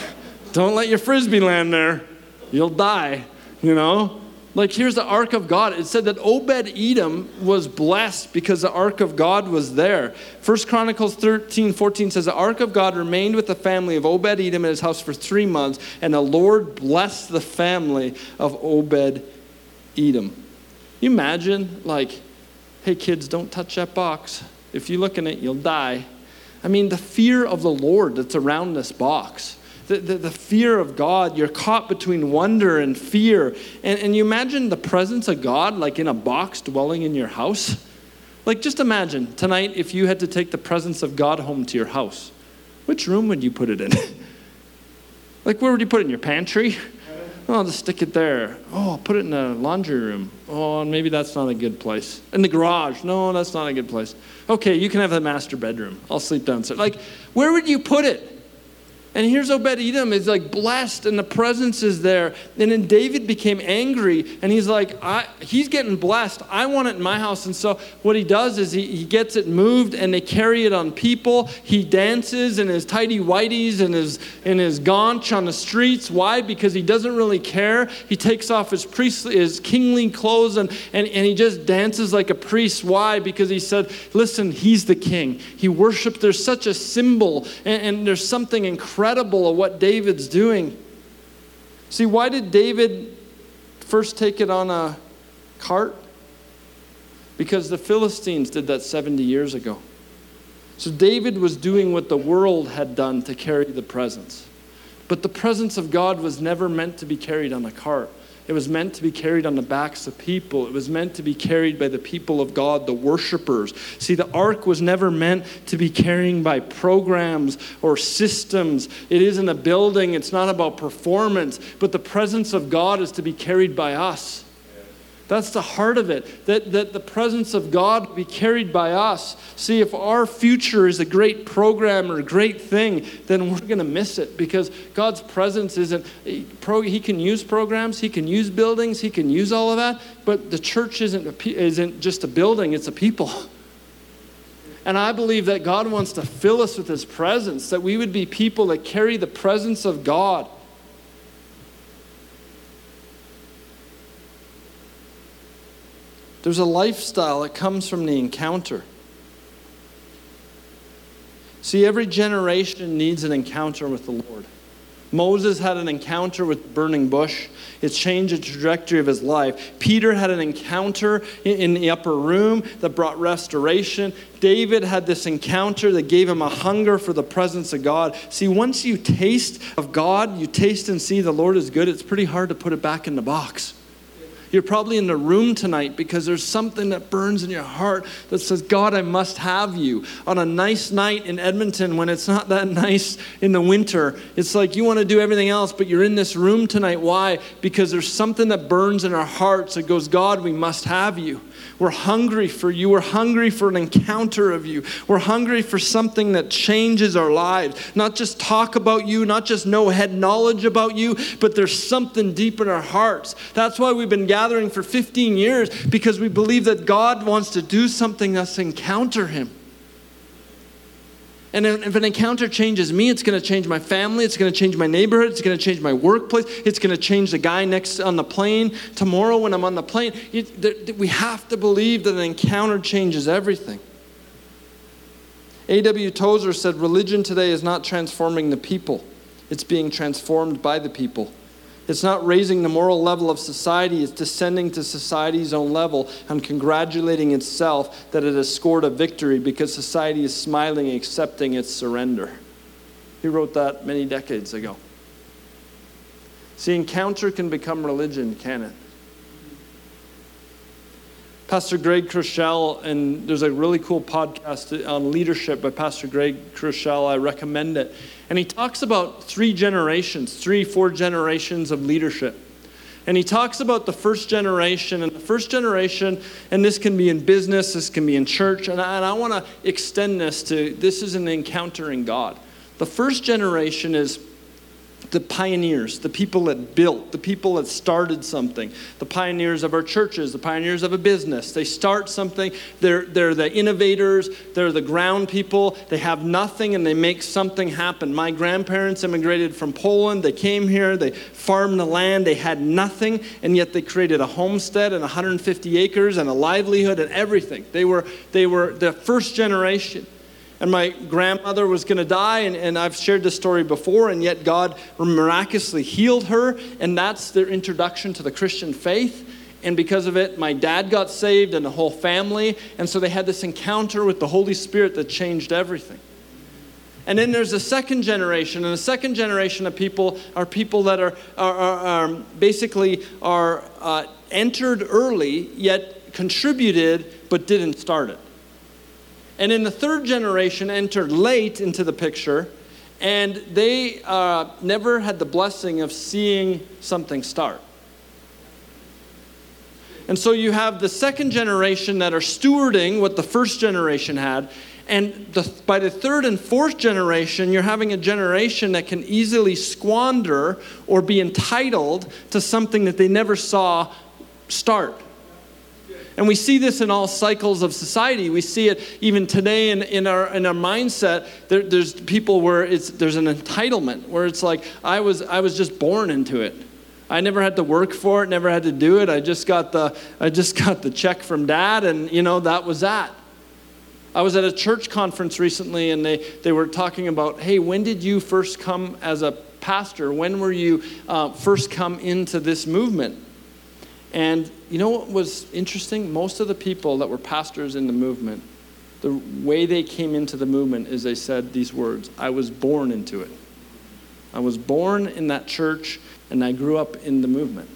Don't let your frisbee land there, you'll die you know? Like, here's the Ark of God. It said that Obed Edom was blessed because the Ark of God was there. First Chronicles 13, 14 says, The Ark of God remained with the family of Obed Edom in his house for three months, and the Lord blessed the family of Obed Edom. You imagine, like, hey, kids, don't touch that box. If you look in it, you'll die. I mean, the fear of the Lord that's around this box the, the, the, fear of God. You're caught between wonder and fear. And, and you imagine the presence of God like in a box dwelling in your house. Like, just imagine tonight if you had to take the presence of God home to your house. Which room would you put it in? like, where would you put it in your pantry? Uh. Oh, I'll just stick it there. Oh, I'll put it in the laundry room. Oh, maybe that's not a good place. In the garage. No, that's not a good place. Okay, you can have the master bedroom. I'll sleep downstairs. Like, where would you put it? And here's Obed Edom is like blessed, and the presence is there. And then David became angry, and he's like, I he's getting blessed. I want it in my house. And so what he does is he, he gets it moved, and they carry it on people. He dances in his tidy whities and his, in his gaunch on the streets. Why? Because he doesn't really care. He takes off his priestly, his kingly clothes, and, and, and he just dances like a priest. Why? Because he said, listen, he's the king. He worshiped, there's such a symbol, and, and there's something incredible of what David's doing. See, why did David first take it on a cart? Because the Philistines did that 70 years ago. So David was doing what the world had done to carry the presence. But the presence of God was never meant to be carried on a cart. It was meant to be carried on the backs of people. It was meant to be carried by the people of God, the worshipers. See, the ark was never meant to be carried by programs or systems. It isn't a building, it's not about performance, but the presence of God is to be carried by us. That's the heart of it, that, that the presence of God be carried by us. See, if our future is a great program or a great thing, then we're going to miss it because God's presence isn't, He can use programs, He can use buildings, He can use all of that, but the church isn't, a, isn't just a building, it's a people. And I believe that God wants to fill us with His presence, that we would be people that carry the presence of God There's a lifestyle that comes from the encounter. See, every generation needs an encounter with the Lord. Moses had an encounter with burning bush. It changed the trajectory of his life. Peter had an encounter in the upper room that brought restoration. David had this encounter that gave him a hunger for the presence of God. See, once you taste of God, you taste and see the Lord is good, it's pretty hard to put it back in the box. You're probably in the room tonight because there's something that burns in your heart that says, God, I must have you. On a nice night in Edmonton when it's not that nice in the winter, it's like you want to do everything else, but you're in this room tonight. Why? Because there's something that burns in our hearts that goes, God, we must have you. We're hungry for you. We're hungry for an encounter of you. We're hungry for something that changes our lives. Not just talk about you, not just know head knowledge about you, but there's something deep in our hearts. That's why we've been gathering for 15 years because we believe that God wants to do something us encounter Him. And if an encounter changes me, it's going to change my family, it's going to change my neighborhood, it's going to change my workplace, it's going to change the guy next on the plane tomorrow when I'm on the plane. we have to believe that an encounter changes everything. A.W. Tozer said, Religion today is not transforming the people, it's being transformed by the people. It's not raising the moral level of society, it's descending to society's own level and congratulating itself that it has scored a victory because society is smiling, accepting its surrender. He wrote that many decades ago. See, encounter can become religion, can it? Pastor Craig Groeschel, and there's a really cool podcast on leadership by Pastor Craig Groeschel. I recommend it. And he talks about three generations, three, four generations of leadership. And he talks about the first generation, and the first generation, and this can be in business, this can be in church, and I, and I want to extend this to this is an encountering God. The first generation is the pioneers, the people that built, the people that started something, the pioneers of our churches, the pioneers of a business. They start something, they're, they're the innovators, they're the ground people, they have nothing and they make something happen. My grandparents immigrated from Poland, they came here, they farmed the land, they had nothing, and yet they created a homestead and 150 acres and a livelihood and everything. They were, they were the first generation and my grandmother was going to die and, and i've shared this story before and yet god miraculously healed her and that's their introduction to the christian faith. And because of it my dad got saved and the whole family and so they had this encounter with the holy spirit that changed everything. And then there's a second generation and the second generation of people are people that are, are, are, are basically are uh, entered early yet contributed but didn't start it and then the third generation entered late into the picture, and they uh, never had the blessing of seeing something start. And so you have the second generation that are stewarding what the first generation had, And the, by the third and fourth generation, you're having a generation that can easily squander or be entitled to something that they never saw start. And we see this in all cycles of society. We see it even today in, in, our, in our mindset. There, there's people where it's, there's an entitlement, where it's like, I was, I was just born into it. I never had to work for it, never had to do it. I just got the, I just got the check from dad, and you know, that was that. I was at a church conference recently, and they, they were talking about, hey, when did you first come as a pastor? When were you uh, first come into this movement? And you know what was interesting? Most of the people that were pastors in the movement, the way they came into the movement is they said these words I was born into it. I was born in that church and I grew up in the movement.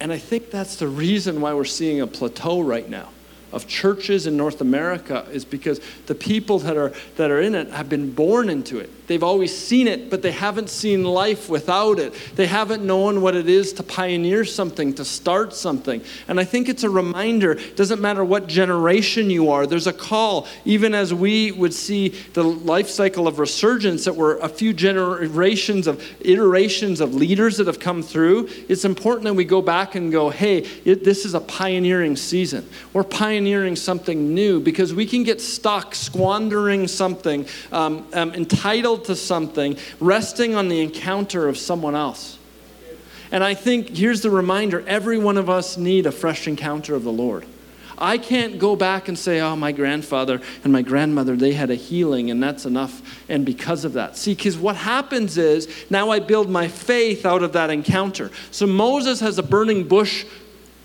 And I think that's the reason why we're seeing a plateau right now of churches in North America is because the people that are, that are in it have been born into it. They've always seen it, but they haven't seen life without it. They haven't known what it is to pioneer something, to start something. And I think it's a reminder it doesn't matter what generation you are, there's a call, even as we would see the life cycle of resurgence, that we're a few generations of iterations of leaders that have come through. It's important that we go back and go, hey, it, this is a pioneering season. We're pioneering something new because we can get stuck squandering something, um, um, entitled to something, resting on the encounter of someone else. And I think here's the reminder every one of us need a fresh encounter of the Lord. I can't go back and say, oh, my grandfather and my grandmother, they had a healing and that's enough. And because of that. See, because what happens is now I build my faith out of that encounter. So Moses has a burning bush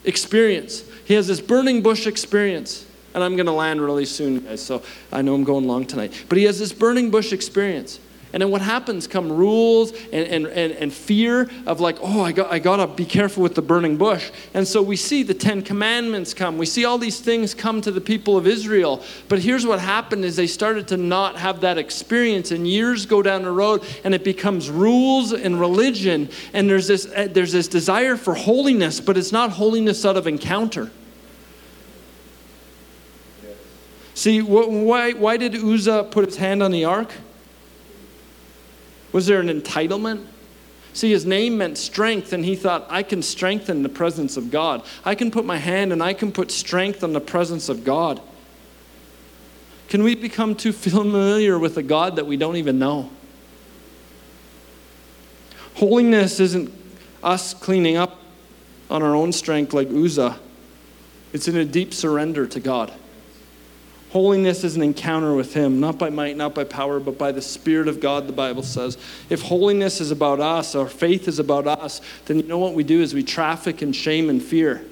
experience. He has this burning bush experience. And I'm going to land really soon, guys, so I know I'm going long tonight. But he has this burning bush experience. And then what happens come rules and, and, and, and fear of like, oh, I got, I got to be careful with the burning bush. And so we see the Ten Commandments come. We see all these things come to the people of Israel. But here's what happened is they started to not have that experience and years go down the road and it becomes rules and religion. And there's this, uh, there's this desire for holiness, but it's not holiness out of encounter. See, why, why did Uzzah put his hand on the ark? Was there an entitlement? See, his name meant strength, and he thought, I can strengthen the presence of God. I can put my hand and I can put strength on the presence of God. Can we become too familiar with a God that we don't even know? Holiness isn't us cleaning up on our own strength like Uzzah, it's in a deep surrender to God. Holiness is an encounter with Him, not by might, not by power, but by the Spirit of God, the Bible says. If holiness is about us, our faith is about us, then you know what we do is we traffic in shame and fear.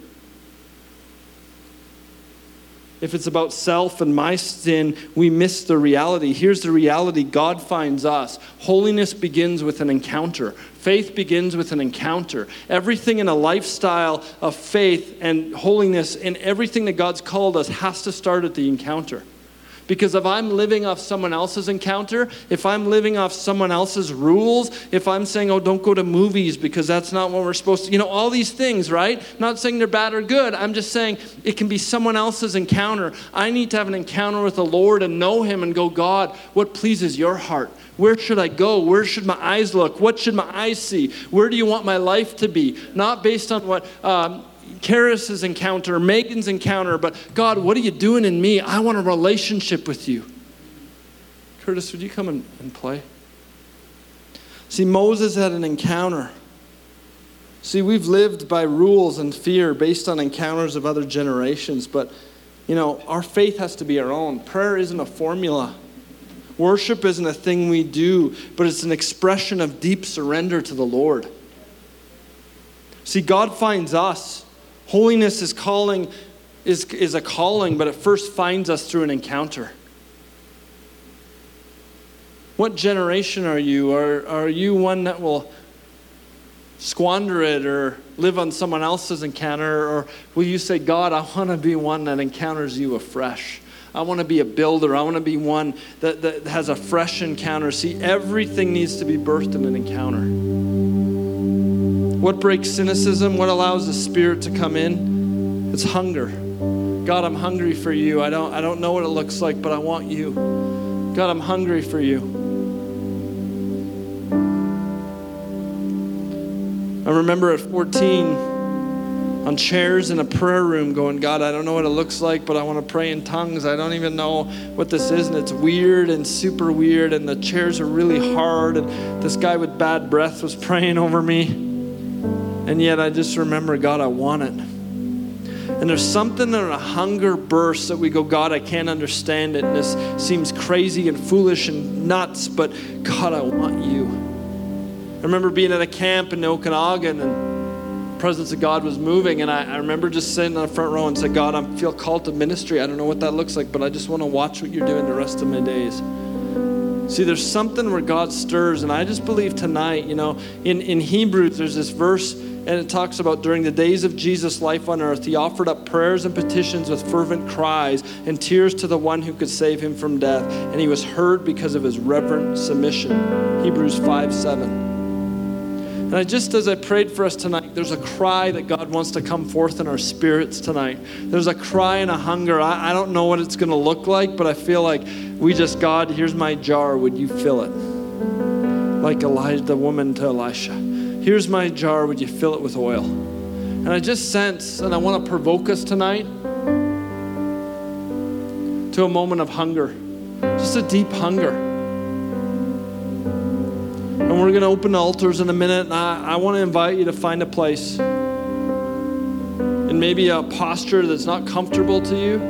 If it's about self and my sin, we miss the reality. Here's the reality God finds us. Holiness begins with an encounter. Faith begins with an encounter. Everything in a lifestyle of faith and holiness and everything that God's called us has to start at the encounter. Because if I'm living off someone else's encounter, if I'm living off someone else's rules, if I'm saying, oh, don't go to movies because that's not what we're supposed to, you know, all these things, right? Not saying they're bad or good. I'm just saying it can be someone else's encounter. I need to have an encounter with the Lord and know Him and go, God, what pleases your heart? Where should I go? Where should my eyes look? What should my eyes see? Where do you want my life to be? Not based on what um, Karis's encounter, Megan's encounter, but God, what are you doing in me? I want a relationship with you. Curtis, would you come and, and play? See, Moses had an encounter. See, we've lived by rules and fear based on encounters of other generations, but you know, our faith has to be our own. Prayer isn't a formula. Worship isn't a thing we do, but it's an expression of deep surrender to the Lord. See, God finds us. Holiness is calling is, is a calling, but it first finds us through an encounter. What generation are you? Are, are you one that will squander it or live on someone else's encounter? Or will you say, God, I want to be one that encounters you afresh? I want to be a builder. I want to be one that, that has a fresh encounter. See, everything needs to be birthed in an encounter. What breaks cynicism? What allows the Spirit to come in? It's hunger. God, I'm hungry for you. I don't, I don't know what it looks like, but I want you. God, I'm hungry for you. I remember at 14, on chairs in a prayer room going, God, I don't know what it looks like, but I want to pray in tongues. I don't even know what this is, and it's weird and super weird, and the chairs are really hard, and this guy with bad breath was praying over me. And yet I just remember, God, I want it. And there's something in a hunger burst that we go, God, I can't understand it. And this seems crazy and foolish and nuts, but God, I want you. I remember being at a camp in Okanagan and the presence of God was moving. And I, I remember just sitting in the front row and said, God, I feel called to ministry. I don't know what that looks like, but I just want to watch what you're doing the rest of my days. See, there's something where God stirs, and I just believe tonight, you know, in, in Hebrews, there's this verse, and it talks about during the days of Jesus' life on earth, he offered up prayers and petitions with fervent cries and tears to the one who could save him from death, and he was heard because of his reverent submission. Hebrews 5 7. And I just, as I prayed for us tonight, there's a cry that God wants to come forth in our spirits tonight. There's a cry and a hunger. I, I don't know what it's going to look like, but I feel like we just, God, here's my jar. Would you fill it? Like Elijah, the woman to Elisha. Here's my jar. Would you fill it with oil? And I just sense, and I want to provoke us tonight to a moment of hunger, just a deep hunger. And we're going to open altars in a minute. And I, I want to invite you to find a place and maybe a posture that's not comfortable to you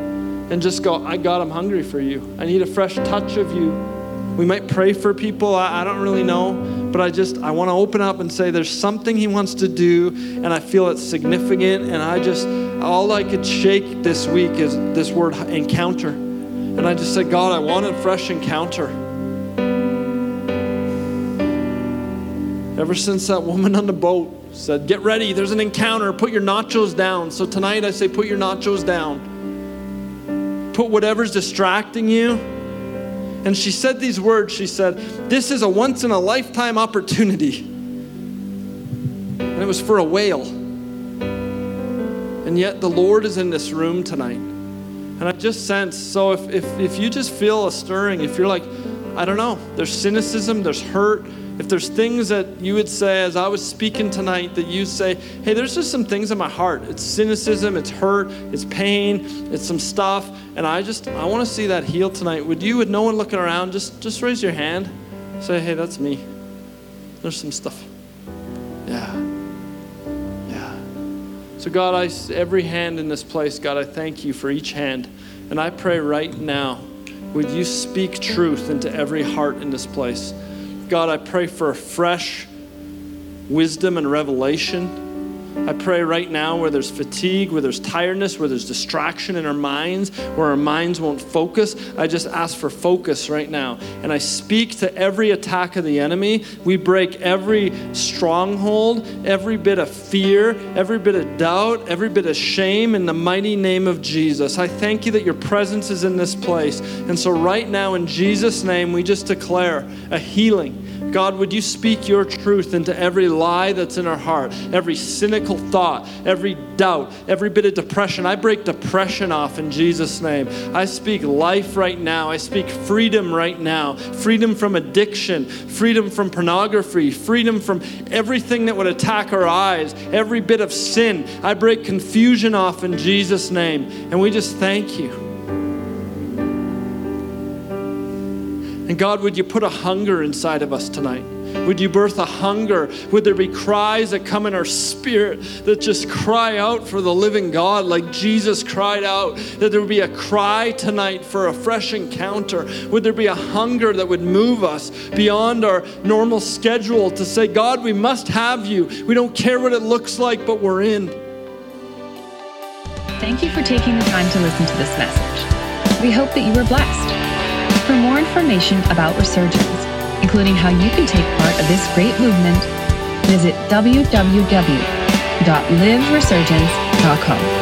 and just go, I God, I'm hungry for you. I need a fresh touch of you. We might pray for people. I, I don't really know. But I just, I want to open up and say there's something He wants to do, and I feel it's significant. And I just, all I could shake this week is this word encounter. And I just said, God, I want a fresh encounter. Ever since that woman on the boat said, Get ready, there's an encounter, put your nachos down. So tonight I say, Put your nachos down. Put whatever's distracting you. And she said these words She said, This is a once in a lifetime opportunity. And it was for a whale. And yet the Lord is in this room tonight. And I just sense, so if, if, if you just feel a stirring, if you're like, I don't know, there's cynicism, there's hurt, if there's things that you would say as I was speaking tonight that you say, hey, there's just some things in my heart. It's cynicism, it's hurt, it's pain, it's some stuff, and I just I want to see that healed tonight. Would you, with no one looking around, just just raise your hand, say, hey, that's me. There's some stuff. Yeah. Yeah. So God, I every hand in this place, God, I thank you for each hand, and I pray right now, would you speak truth into every heart in this place? God, I pray for a fresh wisdom and revelation. I pray right now where there's fatigue, where there's tiredness, where there's distraction in our minds, where our minds won't focus, I just ask for focus right now. And I speak to every attack of the enemy. We break every stronghold, every bit of fear, every bit of doubt, every bit of shame in the mighty name of Jesus. I thank you that your presence is in this place. And so, right now, in Jesus' name, we just declare a healing God, would you speak your truth into every lie that's in our heart, every cynical thought, every doubt, every bit of depression? I break depression off in Jesus' name. I speak life right now. I speak freedom right now freedom from addiction, freedom from pornography, freedom from everything that would attack our eyes, every bit of sin. I break confusion off in Jesus' name. And we just thank you. And God, would you put a hunger inside of us tonight? Would you birth a hunger? Would there be cries that come in our spirit that just cry out for the living God like Jesus cried out? That there would be a cry tonight for a fresh encounter? Would there be a hunger that would move us beyond our normal schedule to say, God, we must have you. We don't care what it looks like, but we're in. Thank you for taking the time to listen to this message. We hope that you were blessed. For more information about Resurgence, including how you can take part of this great movement, visit www.liveresurgence.com.